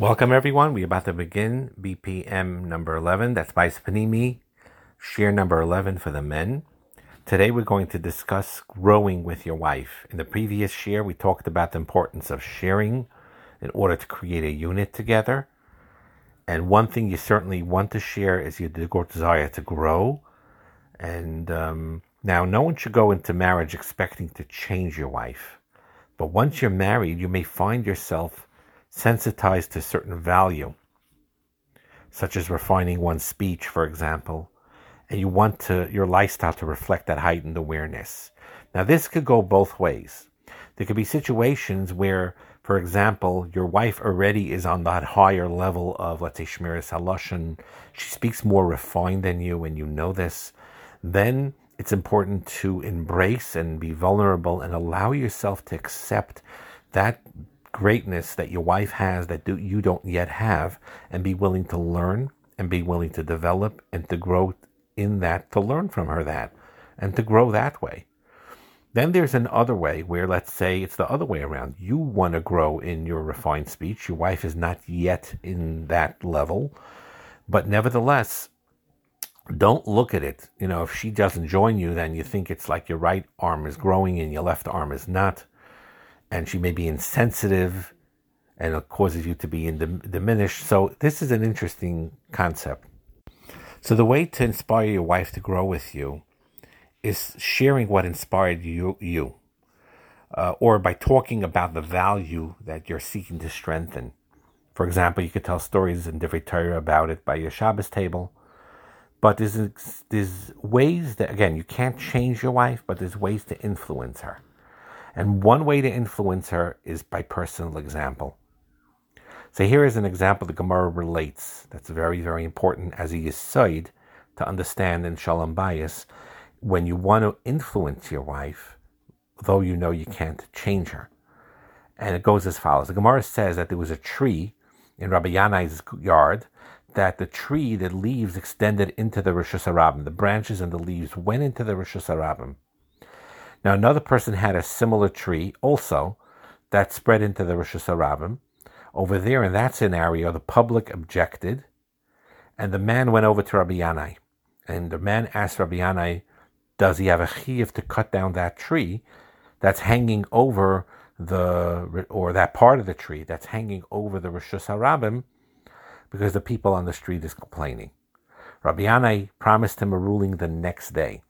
Welcome, everyone. We're about to begin BPM number 11. That's by Panimi, share number 11 for the men. Today, we're going to discuss growing with your wife. In the previous share, we talked about the importance of sharing in order to create a unit together. And one thing you certainly want to share is your desire to grow. And um, now, no one should go into marriage expecting to change your wife. But once you're married, you may find yourself sensitized to certain value, such as refining one's speech, for example, and you want to your lifestyle to reflect that heightened awareness. Now, this could go both ways. There could be situations where, for example, your wife already is on that higher level of, let's say, Shmiras Halashon. She speaks more refined than you, and you know this. Then it's important to embrace and be vulnerable and allow yourself to accept that greatness that your wife has that do, you don't yet have and be willing to learn and be willing to develop and to grow in that to learn from her that and to grow that way. Then there's another way where let's say it's the other way around. You want to grow in your refined speech. Your wife is not yet in that level. But nevertheless don't look at it. You know if she doesn't join you then you think it's like your right arm is growing and your left arm is not and she may be insensitive and it causes you to be in diminished. So this is an interesting concept. So the way to inspire your wife to grow with you is sharing what inspired you, you uh, or by talking about the value that you're seeking to strengthen. For example, you could tell stories in different Torah about it by your Shabbos table. But there's, there's ways that, again, you can't change your wife, but there's ways to influence her. And one way to influence her is by personal example. So here is an example the Gemara relates that's very, very important as a yisoid to understand in Shalom Bayis when you want to influence your wife, though you know you can't change her. And it goes as follows. The Gemara says that there was a tree in Rabbi Yanai's yard that the tree, the leaves extended into the Rosh Hashanah. The branches and the leaves went into the Rosh Hashanah. Now, another person had a similar tree also that spread into the Rosh Hashanah. Over there in that scenario, the public objected, and the man went over to Rabbi Yanai. And the man asked Rabbi Yanai, does he have a chiyuv to cut down that tree that's hanging over the, or that part of the tree that's hanging over the Rosh Hashanah because the people on the street is complaining. Rabbi Yanai promised him a ruling the next day.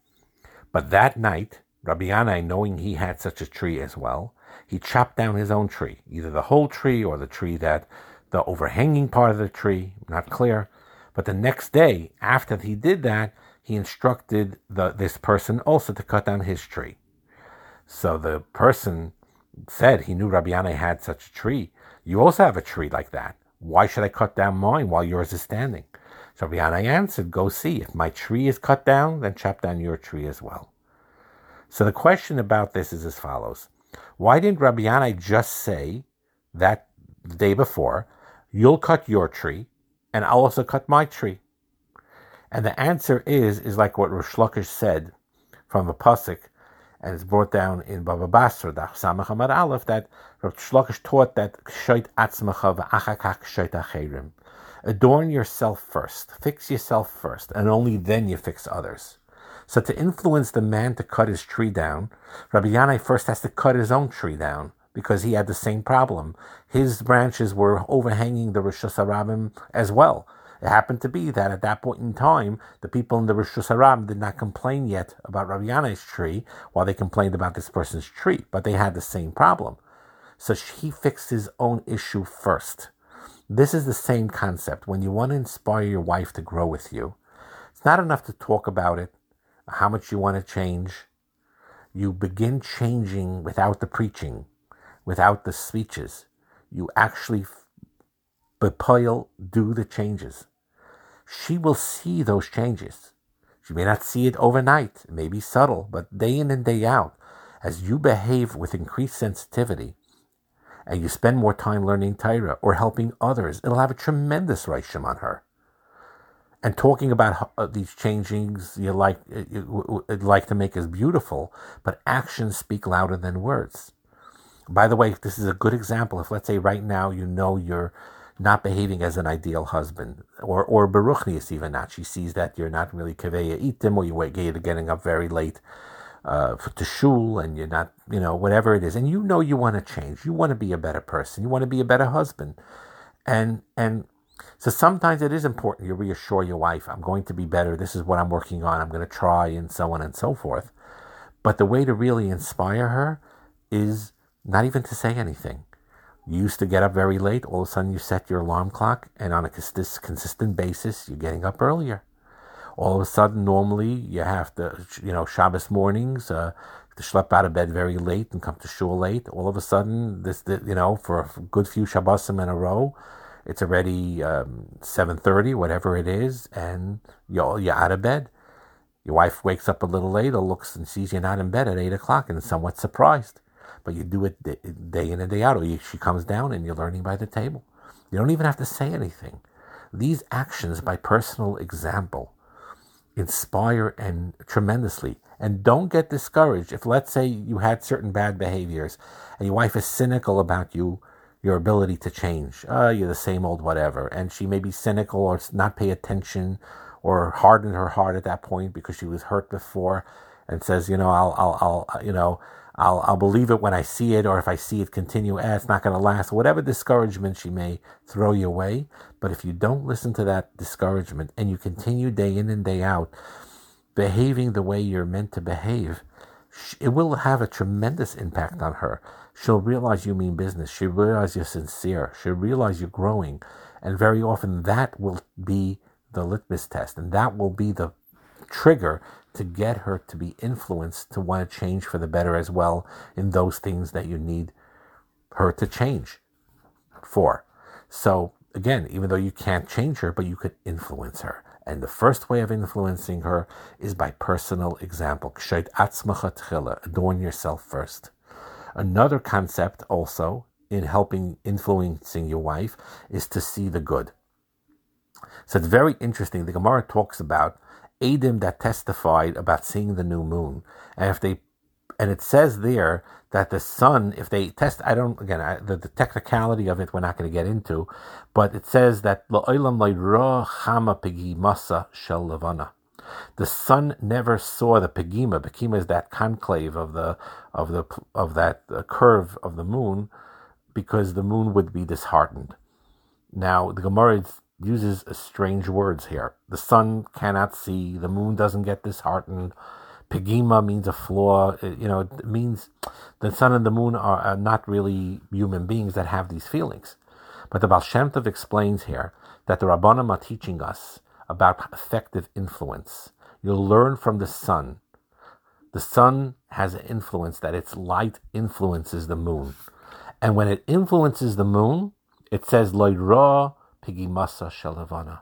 But that night, Rabbi Yanai, knowing he had such a tree as well, he chopped down his own tree, either the whole tree or the tree that the overhanging part of the tree, not clear. But the next day, after he did that, he instructed the, this person also to cut down his tree. So the person said he knew Rabbi Yanai had such a tree. You also have a tree like that. Why should I cut down mine while yours is standing? So Rabbi Yanai answered, Go see. If my tree is cut down, then chop down your tree as well. So the question about this is as follows. Why didn't Rabbi Yanai just say that the day before, you'll cut your tree and I'll also cut my tree? And the answer is, is like what Reish Lakish said from the Pasuk, and it's brought down in Baba Basra, the Samach Amar Aleph, that Reish Lakish taught that Shoit Atzmacha v'achakak Shoit Acherim. Adorn yourself first, fix yourself first, and only then you fix others. So to influence the man to cut his tree down, Rabbi Yanai first has to cut his own tree down because he had the same problem. His branches were overhanging the Rosh Hashanah as well. It happened to be that at that point in time, the people in the Rosh Hashanah did not complain yet about Rabbi Yanai's tree, while they complained about this person's tree, but they had the same problem. So he fixed his own issue first. This is the same concept. When you want to inspire your wife to grow with you, it's not enough to talk about it how much you want to change. You begin changing without the preaching, without the speeches. You actually bepoil, do the changes. She will see those changes. She may not see it overnight, it may be subtle, but day in and day out, as you behave with increased sensitivity, and you spend more time learning Torah or helping others, it'll have a tremendous reishim on her and talking about uh, these changings you like you like to make as beautiful, but actions speak louder than words. By the way, this is a good example. If let's say right now you know you're not behaving as an ideal husband, or or beruchnius even not. She sees that you're not really kaveya itim, or you're getting up very late uh, to shul, and you're not, you know, whatever it is, and you know you want to change. You want to be a better person. You want to be a better husband, and and so sometimes it is important you reassure your wife, I'm going to be better. This is what I'm working on. I'm going to try, and so on and so forth. But the way to really inspire her is not even to say anything. You used to get up very late. All of a sudden, you set your alarm clock, and on a consistent basis, you're getting up earlier. All of a sudden, normally, you have to, you know, Shabbos mornings, uh, to schlep out of bed very late and come to shul late. All of a sudden, this, you know, for a good few Shabbosim in a row, it's already um, 7.30, whatever it is, and you're, you're out of bed. Your wife wakes up a little later, looks and sees you're not in bed at 8 o'clock and is somewhat surprised. But you do it day in and day out, or she comes down and you're learning by the table. You don't even have to say anything. These actions, by personal example, inspire and tremendously. And don't get discouraged if, let's say, you had certain bad behaviors and your wife is cynical about you your ability to change. Uh, you're the same old whatever. And she may be cynical or not pay attention or harden her heart at that point because she was hurt before and says, you know, I'll, I'll, I'll, you know, I'll, I'll believe it when I see it, or if I see it continue, eh, it's not going to last. Whatever discouragement she may throw your way. But if you don't listen to that discouragement and you continue day in and day out behaving the way you're meant to behave, it will have a tremendous impact on her. She'll realize you mean business. She'll realize you're sincere. She'll realize you're growing. And very often that will be the litmus test. And that will be the trigger to get her to be influenced to want to change for the better as well in those things that you need her to change for. So again, even though you can't change her, but you could influence her. And the first way of influencing her is by personal example. Adorn yourself first. Another concept also in helping influencing your wife is to see the good. So it's very interesting. The Gemara talks about Adim that testified about seeing the new moon, and if they, and it says there that the sun, if they test, I don't again I, the, the, technicality of it, we're not going to get into, but it says that the sun never saw the pegima. Pegima is that conclave of the of the of that uh, curve of the moon, because the moon would be disheartened. Now the Gemara uses strange words here. The sun cannot see. The moon doesn't get disheartened. Pegima means a flaw. It, you know, it means the sun and the moon are, are, not really human beings that have these feelings. But the Baal Shem Tov explains here that the Rabbanim are teaching us about effective influence. You'll learn from the sun. The sun has an influence that its light influences the moon. And when it influences the moon, it says, Loira pigimasa shalavana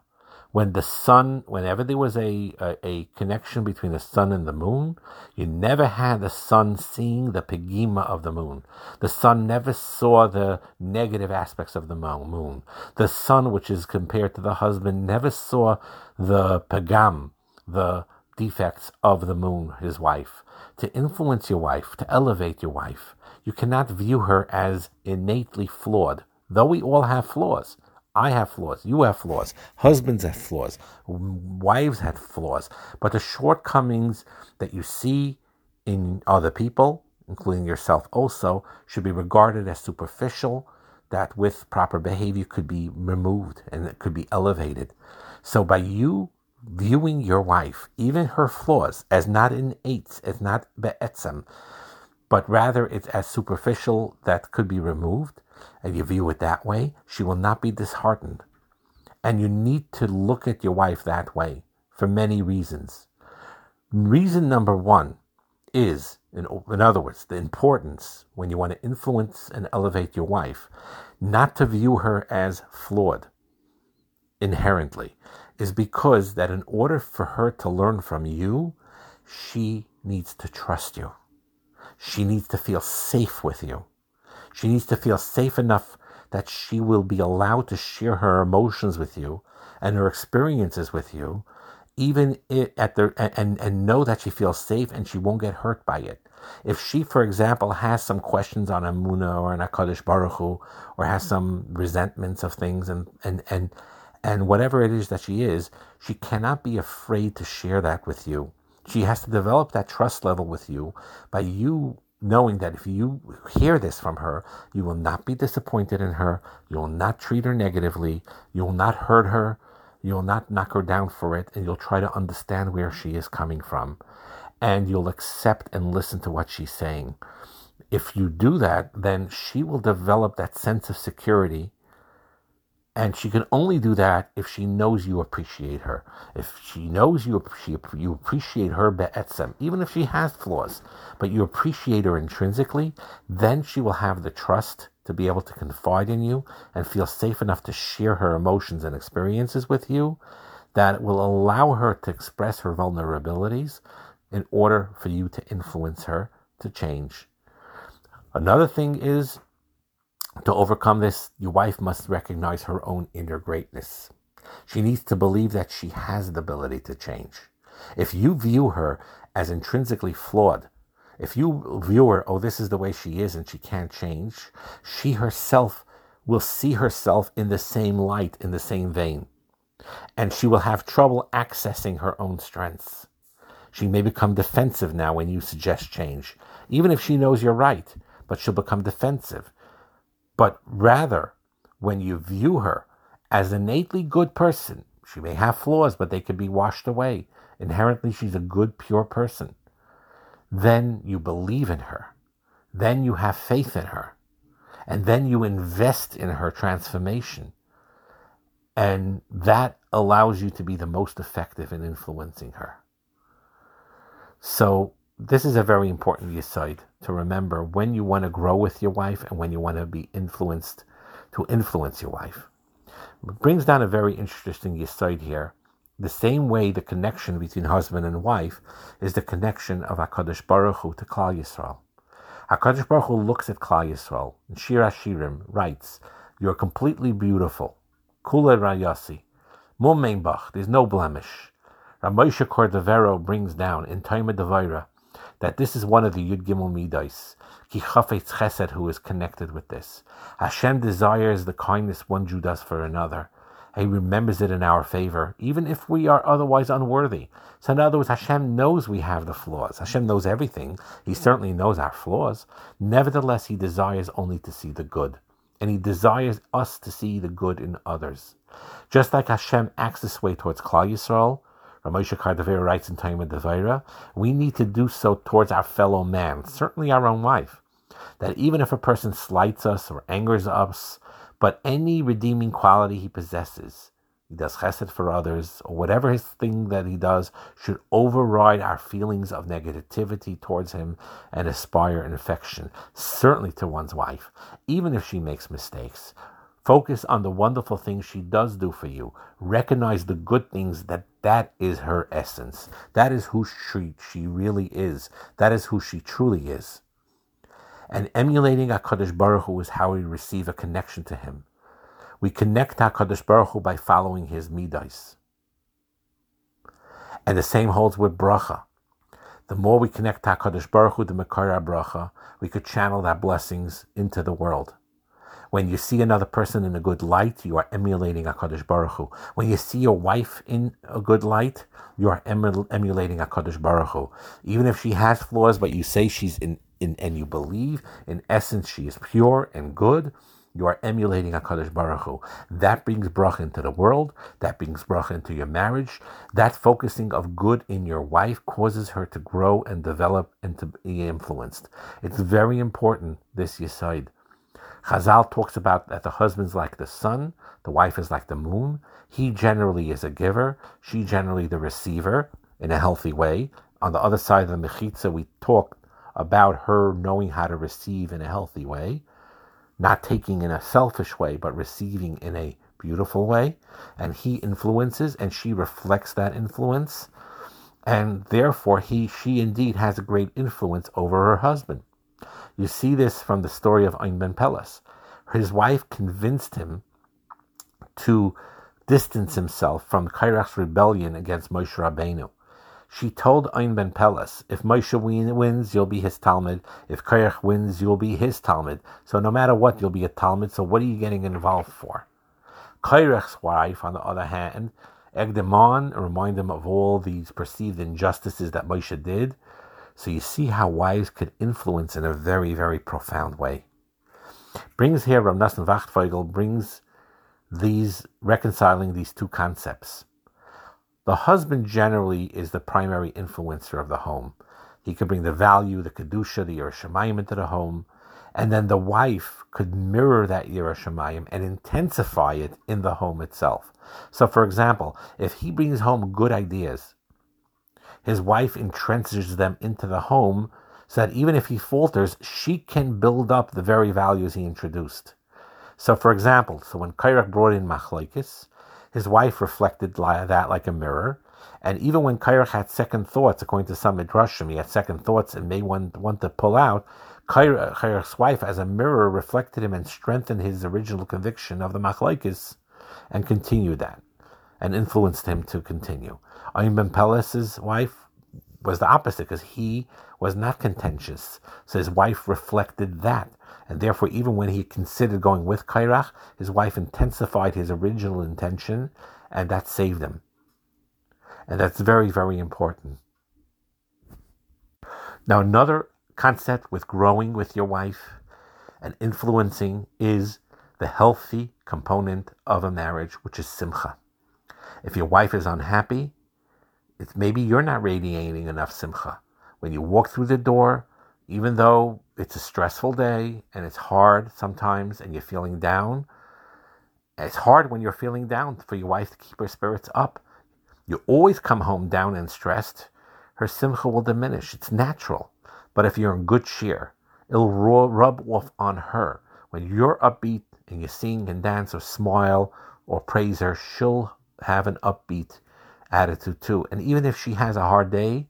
when the sun, whenever there was a, a, a, connection between the sun and the moon, you never had the sun seeing the pegima of the moon. The sun never saw the negative aspects of the moon. The sun, which is compared to the husband, never saw the pagam, the defects of the moon, his wife. To influence your wife, to elevate your wife, you cannot view her as innately flawed, though we all have flaws. I have flaws. You have flaws. Husbands have flaws. Wives have flaws. But the shortcomings that you see in other people, including yourself also, should be regarded as superficial, that with proper behavior could be removed and it could be elevated. So by you viewing your wife, even her flaws, as not innate, as not be'etzem, but rather it's as superficial that could be removed, and you view it that way, she will not be disheartened. And you need to look at your wife that way for many reasons. Reason number one is, in, in other words, the importance when you want to influence and elevate your wife, not to view her as flawed inherently, is because that in order for her to learn from you, she needs to trust you. She needs to feel safe with you. She needs to feel safe enough that she will be allowed to share her emotions with you and her experiences with you, even at the and and know that she feels safe and she won't get hurt by it. If she, for example, has some questions on a Amuna or an Hakadosh Baruch Hu, or has some resentments of things and and and and whatever it is that she is, she cannot be afraid to share that with you. She has to develop that trust level with you by you knowing that if you hear this from her, you will not be disappointed in her, you will not treat her negatively, you will not hurt her, you will not knock her down for it, and you'll try to understand where she is coming from. And you'll accept and listen to what she's saying. If you do that, then she will develop that sense of security and she can only do that if she knows you appreciate her. If she knows you, she, you appreciate her be'etzem, even if she has flaws, but you appreciate her intrinsically, then she will have the trust to be able to confide in you and feel safe enough to share her emotions and experiences with you that will allow her to express her vulnerabilities in order for you to influence her to change. Another thing is to overcome this, your wife must recognize her own inner greatness. She needs to believe that she has the ability to change. If you view her as intrinsically flawed, if you view her, oh, this is the way she is and she can't change, she herself will see herself in the same light, in the same vein. And she will have trouble accessing her own strengths. She may become defensive now when you suggest change, even if she knows you're right, but she'll become defensive but rather when you view her as an innately good person, she may have flaws, but they can be washed away. Inherently, she's a good, pure person. Then you believe in her. Then you have faith in her. And then you invest in her transformation. And that allows you to be the most effective in influencing her. So this is a very important aside to remember when you want to grow with your wife and when you want to be influenced to influence your wife. It brings down a very interesting aside here. The same way the connection between husband and wife is the connection of HaKadosh Baruch Hu to Klal Yisrael. HaKadosh Baruch Hu looks at Klal Yisrael and Shir Hashirim writes, You're completely beautiful. Kula Rayasi. Mumeinbach, there's no blemish. Ramosha Cordovero brings down in Tomer Devorah that this is one of the Yud Gimel Midas, Ki Chafetz Chesed, who is connected with this. Hashem desires the kindness one Jew does for another. He remembers it in our favor, even if we are otherwise unworthy. So, in other words, Hashem knows we have the flaws. Hashem knows everything. He certainly knows our flaws. Nevertheless, He desires only to see the good. And He desires us to see the good in others. Just like Hashem acts this way towards Klal Yisrael, Ramosha Cordovero writes in Tomer Devorah, we need to do so towards our fellow man, certainly our own wife. That even if a person slights us or angers us, but any redeeming quality he possesses, he does chesed for others, or whatever his thing that he does should override our feelings of negativity towards him and aspire in affection, certainly to one's wife, even if she makes mistakes. Focus on the wonderful things she does do for you. Recognize the good things that that is her essence. That is who she, she really is. That is who she truly is. And emulating HaKadosh Baruch Hu is how we receive a connection to him. We connect HaKadosh Baruch Hu by following his midas. And the same holds with bracha. The more we connect HaKadosh Baruch Hu, the Makara bracha, we could channel that blessings into the world. When you see another person in a good light, you are emulating HaKadosh Baruch Hu. When you see your wife in a good light, you are emulating HaKadosh Baruch Hu. Even if she has flaws, but you say she's in, in and you believe, in essence, she is pure and good, you are emulating HaKadosh Baruch Hu. That brings bracha into the world. That brings bracha into your marriage. That focusing of good in your wife causes her to grow and develop and to be influenced. It's very important, this Yisaid. Chazal talks about that the husband's like the sun, the wife is like the moon. He generally is a giver, she generally the receiver in a healthy way. On the other side of the mechitza, we talk about her knowing how to receive in a healthy way, not taking in a selfish way, but receiving in a beautiful way. And he influences and she reflects that influence. And therefore, he, she indeed has a great influence over her husband. You see this from the story of Ein Ben Peles. His wife convinced him to distance himself from Korach's rebellion against Moshe Rabbeinu. She told Ein ben Peles, if Moshe wins, you'll be his talmid. If Korach wins, you'll be his talmid. So no matter what, you'll be a talmid. So what are you getting involved for? Korach's wife, on the other hand, egged him on reminded him of all these perceived injustices that Moshe did. So you see how wives could influence in a very, very profound way. Brings here Rav Nosson Wachtfogel brings these reconciling these two concepts. The husband generally is the primary influencer of the home. He could bring the value, the kedusha, the yiras Shamayim into the home, and then the wife could mirror that yiras Shamayim and intensify it in the home itself. So, for example, if he brings home good ideas, his wife entrenches them into the home so that even if he falters, she can build up the very values he introduced. So, for example, so when Korach brought in Machlaikis, his wife reflected that like a mirror. And even when Korach had second thoughts, according to some Midrashim, he had second thoughts and may want, want to pull out, Korach's wife, as a mirror, reflected him and strengthened his original conviction of the Machlaikis and continued that and influenced him to continue. Ayin ben Peles's wife was the opposite because he was not contentious. So his wife reflected that. And therefore, even when he considered going with Korach, his wife intensified his original intention, and that saved him. And that's very, very important. Now, another concept with growing with your wife and influencing is the healthy component of a marriage, which is simcha. If your wife is unhappy, it's maybe you're not radiating enough simcha. When you walk through the door, even though it's a stressful day and it's hard sometimes and you're feeling down, it's hard when you're feeling down for your wife to keep her spirits up. You always come home down and stressed, her simcha will diminish. It's natural. But if you're in good cheer, it'll rub off on her. When you're upbeat and you sing and dance or smile or praise her, she'll have an upbeat attitude too. And even if she has a hard day,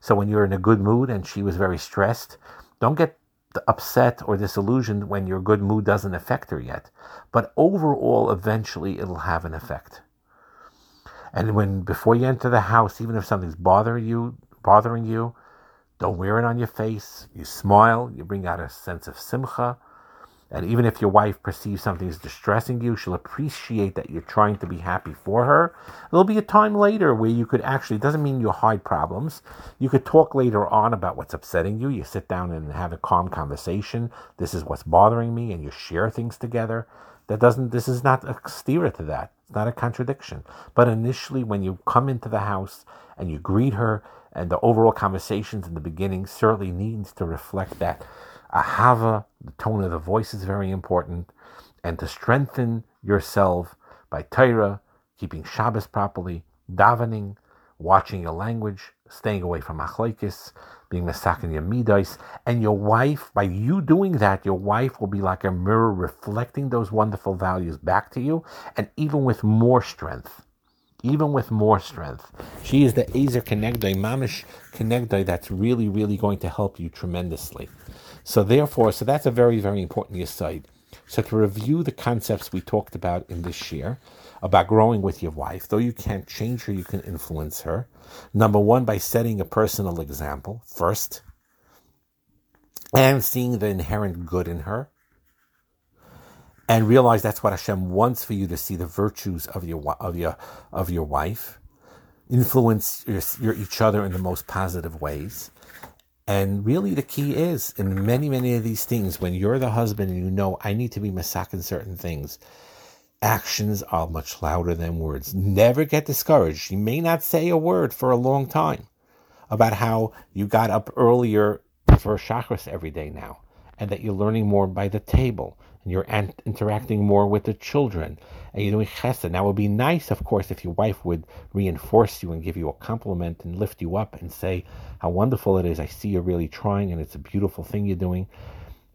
so when you're in a good mood and she was very stressed, don't get upset or disillusioned when your good mood doesn't affect her yet. But overall, eventually, it'll have an effect. And when before you enter the house, even if something's bothering you, bothering you, don't wear it on your face. You smile. You bring out a sense of simcha. And even if your wife perceives something is distressing you, she'll appreciate that you're trying to be happy for her. There'll be a time later where you could actually, it doesn't mean you hide problems. You could talk later on about what's upsetting you. You sit down and have a calm conversation. This is what's bothering me, and you share things together. That doesn't, this is not a stira to that. It's not a contradiction. But initially, when you come into the house and you greet her, and the overall conversations in the beginning certainly needs to reflect that ahava, the tone of the voice is very important, and to strengthen yourself by Torah, keeping Shabbos properly, davening, watching your language, staying away from achlaikis, being masakin your midais, and your wife, by you doing that, your wife will be like a mirror reflecting those wonderful values back to you, and even with more strength. Even with more strength. She is the Ezer Kenegdai, Mamish Kenegdai, that's really, really going to help you tremendously. So therefore, so that's a very, very important aside. So to review the concepts we talked about in this year about growing with your wife, though you can't change her, you can influence her. Number one, by setting a personal example first, and seeing the inherent good in her, and realize that's what Hashem wants for you to see the virtues of your of your of your wife. Influence your, your each other in the most positive ways. And really, the key is in many, many of these things, when you're the husband and you know, I need to be masakin certain things, actions are much louder than words. Never get discouraged. You may not say a word for a long time about how you got up earlier for Shacharis every day now, and that you're learning more by the table, and you're interacting more with the children, and you're doing chesed. Now, it would be nice, of course, if your wife would reinforce you and give you a compliment and lift you up and say how wonderful it is. I see you're really trying, and it's a beautiful thing you're doing.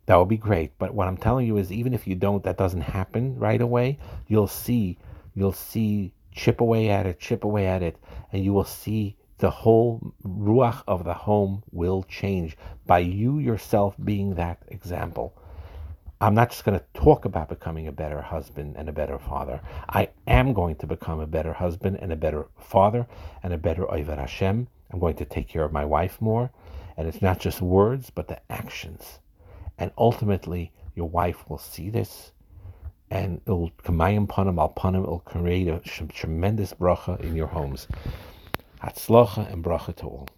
That would be great. But what I'm telling you is, even if you don't, that doesn't happen right away. You'll see, you'll see, chip away at it, chip away at it, and you will see the whole ruach of the home will change by you yourself being that example. I'm not just going to talk about becoming a better husband and a better father. I am going to become a better husband and a better father and a better Oiver Hashem. I'm going to take care of my wife more. And it's not just words, but the actions. And ultimately, your wife will see this and it'll kamayim panim al panim, it'll create a tremendous bracha in your homes. Hatzlacha and bracha to all.